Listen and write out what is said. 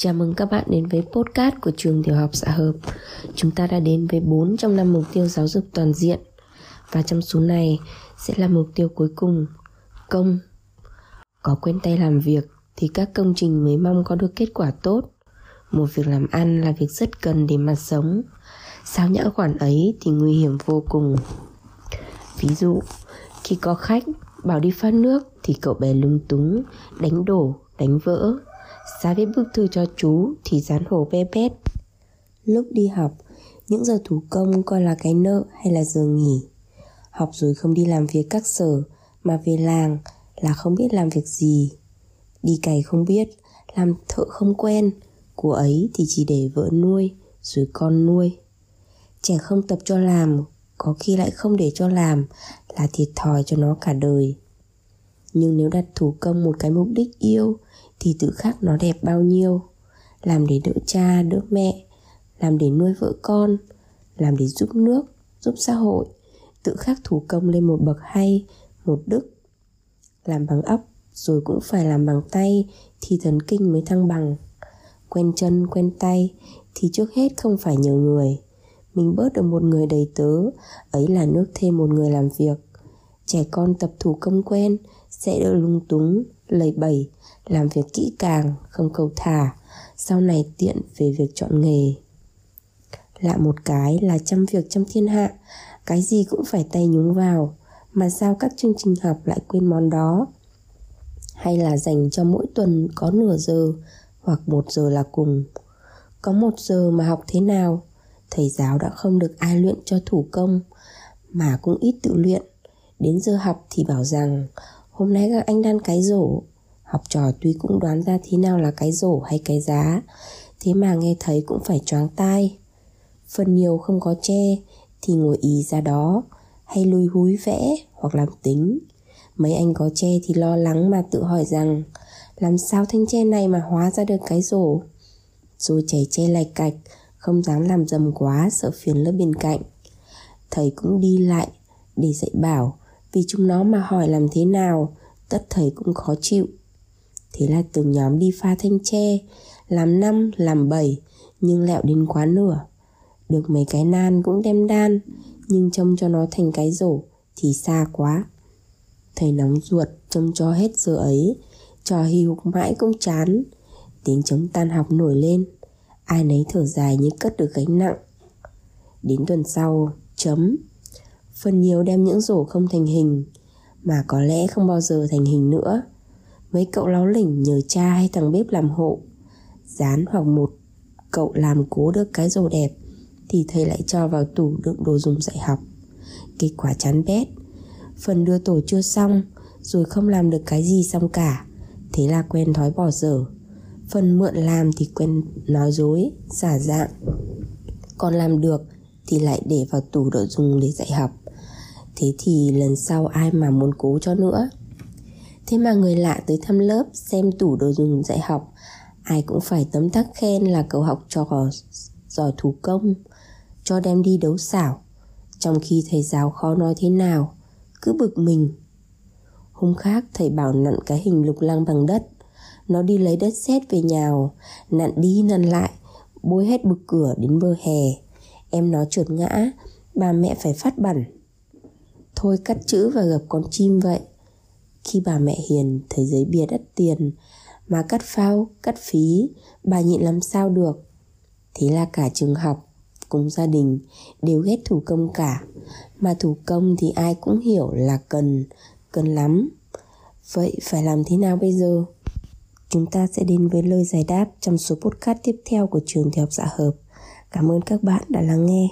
Chào mừng các bạn đến với podcast của trường tiểu học xã hợp. Chúng ta đã đến với 4 trong năm mục tiêu giáo dục toàn diện và trong số này sẽ là mục tiêu cuối cùng, công. Có quen tay làm việc thì các công trình mới mong có được kết quả tốt. Một việc làm ăn là việc rất cần để mà sống. Sao nhã khoản ấy thì nguy hiểm vô cùng. Ví dụ, khi có khách bảo đi phát nước thì cậu bé lung túng, đánh đổ, đánh vỡ Giá viết bức thư cho chú thì dán hồ bé bét. Lúc đi học, những giờ thủ công coi là cái nợ hay là giờ nghỉ? Học rồi không đi làm việc các sở Mà về làng là không biết làm việc gì. Đi cày không biết, làm thợ không quen Của ấy thì chỉ để vợ nuôi, rồi con nuôi. Trẻ không tập cho làm, có khi lại không để cho làm Là thiệt thòi cho nó cả đời. Nhưng nếu đặt thủ công một cái mục đích yêu, thì tự khắc nó đẹp bao nhiêu? Làm để đỡ cha, đỡ mẹ, làm để nuôi vợ con, làm để giúp nước, giúp xã hội. Tự khắc thủ công lên một bậc hay, một đức. Làm bằng óc, rồi cũng phải làm bằng tay, thì thần kinh mới thăng bằng. Quen chân, quen tay, thì trước hết không phải nhờ người. Mình bớt được một người đầy tớ, ấy là nước thêm một người làm việc. Trẻ con tập thủ công quen sẽ đỡ lung túng, lầy bẩy làm việc kỹ càng, không cầu thả. Sau này tiện về việc chọn nghề. Lạ một cái là trăm việc trong thiên hạ, cái gì cũng phải tay nhúng vào. Mà sao các chương trình học lại quên món đó? Hay là dành cho mỗi tuần có nửa giờ hoặc một giờ là cùng? Có một giờ mà học thế nào? Thầy giáo đã không được ai luyện cho thủ công, mà cũng ít tự luyện. Đến giờ học thì bảo rằng hôm nay các anh đan cái rổ. Học trò tuy cũng đoán ra thế nào là cái rổ hay cái giá, Thế mà nghe thấy cũng phải choáng tai. Phần nhiều không có che, Thì ngồi ý ra đó, Hay lùi húi vẽ hoặc làm tính. Mấy anh có che thì lo lắng mà tự hỏi rằng, Làm sao thanh tre này mà hóa ra được cái rổ? Rồi chảy che lạch cạch, Không dám làm dầm quá, sợ phiền lớp bên cạnh. Thầy cũng đi lại để dạy bảo vì chúng nó mà hỏi làm thế nào Tất thầy cũng khó chịu. Thế là từng nhóm đi pha thanh tre Làm năm, làm bảy Nhưng lẹo đến quá nửa. Được mấy cái nan cũng đem đan Nhưng trông cho nó thành cái rổ Thì xa quá. Thầy nóng ruột trông cho hết giờ ấy Trò hì mãi cũng chán. Tiếng chống tan học nổi lên Ai nấy thở dài như cất được gánh nặng. Đến tuần sau Chấm Phần nhiều đem những rổ không thành hình, Mà có lẽ không bao giờ thành hình nữa. Mấy cậu láo lỉnh nhờ cha hay thằng bếp làm hộ. Dán hoặc một cậu làm cố được cái rổ đẹp, thì thầy lại cho vào tủ đựng đồ dùng dạy học. Kết quả chán bét. Phần đưa tổ chưa xong, rồi không làm được cái gì xong cả. Thế là quen thói bỏ dở. Phần mượn làm thì quen nói dối, giả dạng. Còn làm được thì lại để vào tủ đồ dùng để dạy học thế thì lần sau ai mà muốn cố cho nữa? Thế mà người lạ tới thăm lớp, xem tủ đồ dùng dạy học, Ai cũng phải tấm tắc khen là cậu học trò giỏi thủ công, Cho đem đi đấu xảo. Trong khi thầy giáo khó nói thế nào, Cứ bực mình. Hôm khác, thầy bảo nặn cái hình lục lăng bằng đất. Nó đi lấy đất sét về nhào Nặn đi nặn lại, Bôi hết bực cửa đến bờ hè. Em nó trượt ngã ba mẹ phải phát bẩn. Thôi cắt chữ và gặp con chim vậy khi bà mẹ hiền thấy giấy bìa đắt tiền mà cắt phao, cắt phí, bà nhịn làm sao được. Thế là cả trường học cùng gia đình đều ghét thủ công cả. Mà thủ công thì ai cũng hiểu là cần, cần lắm. Vậy phải làm thế nào bây giờ? Chúng ta sẽ đến với lời giải đáp trong số podcast tiếp theo của trường tiểu học dạ hợp. Cảm ơn các bạn đã lắng nghe.